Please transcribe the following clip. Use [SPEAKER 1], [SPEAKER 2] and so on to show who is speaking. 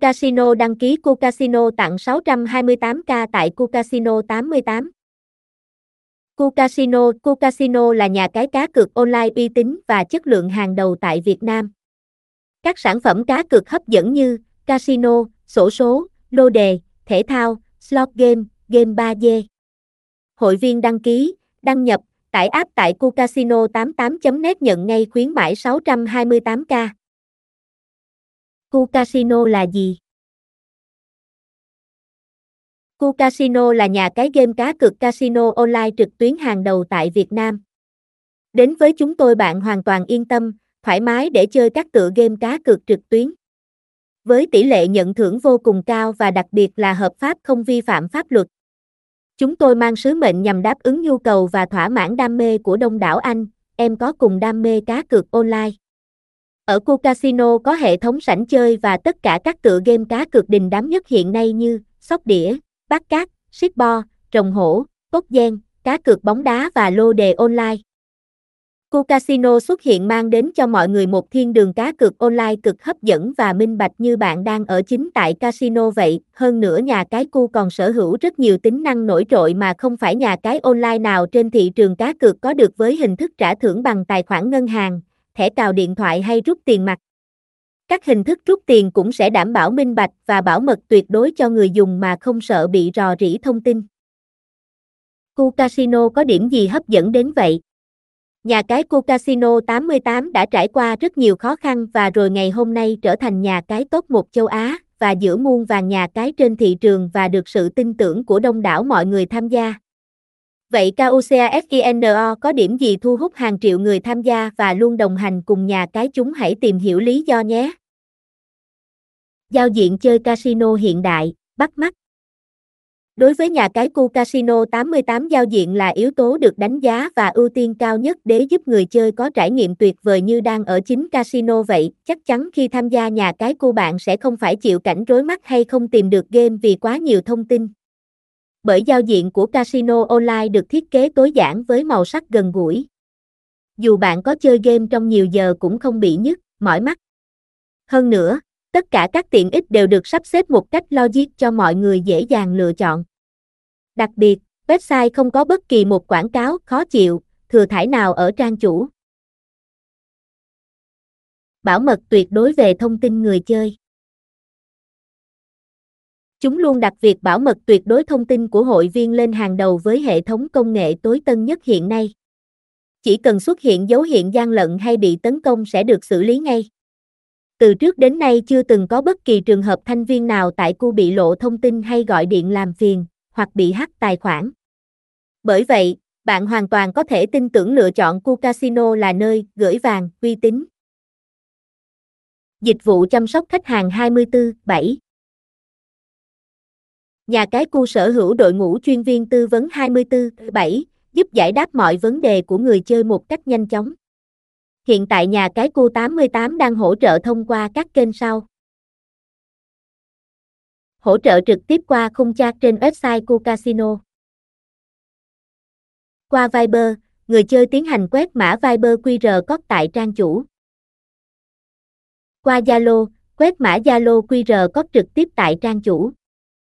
[SPEAKER 1] Casino đăng ký Casino tặng 628k tại Casino 88. Casino Casino là nhà cái cá cược online uy tín và chất lượng hàng đầu tại Việt Nam. Các sản phẩm cá cược hấp dẫn như casino, sổ số, lô đề, thể thao, slot game, game 3D. Hội viên đăng ký, đăng nhập, tải app tại cucasino88.net nhận ngay khuyến mãi 628k. Cucasino là gì? Cucasino là nhà cái game cá cược casino online trực tuyến hàng đầu tại Việt Nam. Đến với chúng tôi bạn hoàn toàn yên tâm, thoải mái để chơi các tựa game cá cược trực tuyến. Với tỷ lệ nhận thưởng vô cùng cao và đặc biệt là hợp pháp không vi phạm pháp luật. Chúng tôi mang sứ mệnh nhằm đáp ứng nhu cầu và thỏa mãn đam mê của đông đảo anh, em có cùng đam mê cá cược online. Ở khu Casino có hệ thống sảnh chơi và tất cả các tựa game cá cược đình đám nhất hiện nay như sóc đĩa, bát cát, siết bo, trồng hổ, cốt gian, cá cược bóng đá và lô đề online. Khu Casino xuất hiện mang đến cho mọi người một thiên đường cá cược online cực hấp dẫn và minh bạch như bạn đang ở chính tại casino vậy. Hơn nữa nhà cái Cu còn sở hữu rất nhiều tính năng nổi trội mà không phải nhà cái online nào trên thị trường cá cược có được với hình thức trả thưởng bằng tài khoản ngân hàng, thẻ cào điện thoại hay rút tiền mặt. Các hình thức rút tiền cũng sẽ đảm bảo minh bạch và bảo mật tuyệt đối cho người dùng mà không sợ bị rò rỉ thông tin. Cu Casino có điểm gì hấp dẫn đến vậy? Nhà cái Cu Casino 88 đã trải qua rất nhiều khó khăn và rồi ngày hôm nay trở thành nhà cái top 1 châu Á và giữa muôn vàng nhà cái trên thị trường và được sự tin tưởng của đông đảo mọi người tham gia. Vậy KUCAFINO có điểm gì thu hút hàng triệu người tham gia và luôn đồng hành cùng nhà cái chúng hãy tìm hiểu lý do nhé. Giao diện chơi casino hiện đại, bắt mắt. Đối với nhà cái Cu Casino 88 giao diện là yếu tố được đánh giá và ưu tiên cao nhất để giúp người chơi có trải nghiệm tuyệt vời như đang ở chính casino vậy. Chắc chắn khi tham gia nhà cái Cu bạn sẽ không phải chịu cảnh rối mắt hay không tìm được game vì quá nhiều thông tin. Bởi giao diện của casino online được thiết kế tối giản với màu sắc gần gũi. Dù bạn có chơi game trong nhiều giờ cũng không bị nhức, mỏi mắt. Hơn nữa, Tất cả các tiện ích đều được sắp xếp một cách logic cho mọi người dễ dàng lựa chọn. Đặc biệt, website không có bất kỳ một quảng cáo khó chịu, thừa thải nào ở trang chủ. Bảo mật tuyệt đối về thông tin người chơi. Chúng luôn đặt việc bảo mật tuyệt đối thông tin của hội viên lên hàng đầu với hệ thống công nghệ tối tân nhất hiện nay. Chỉ cần xuất hiện dấu hiệu gian lận hay bị tấn công sẽ được xử lý ngay. Từ trước đến nay chưa từng có bất kỳ trường hợp thanh viên nào tại cu bị lộ thông tin hay gọi điện làm phiền, hoặc bị hack tài khoản. Bởi vậy, bạn hoàn toàn có thể tin tưởng lựa chọn cu casino là nơi gửi vàng, uy tín. Dịch vụ chăm sóc khách hàng 24/7 Nhà cái cu sở hữu đội ngũ chuyên viên tư vấn 24/7, giúp giải đáp mọi vấn đề của người chơi một cách nhanh chóng. Hiện tại nhà cái cu 88 đang hỗ trợ thông qua các kênh sau. Hỗ trợ trực tiếp qua khung chat trên website cu casino. Qua Viber, người chơi tiến hành quét mã Viber QR code tại trang chủ. Qua Zalo, quét mã Zalo QR code trực tiếp tại trang chủ.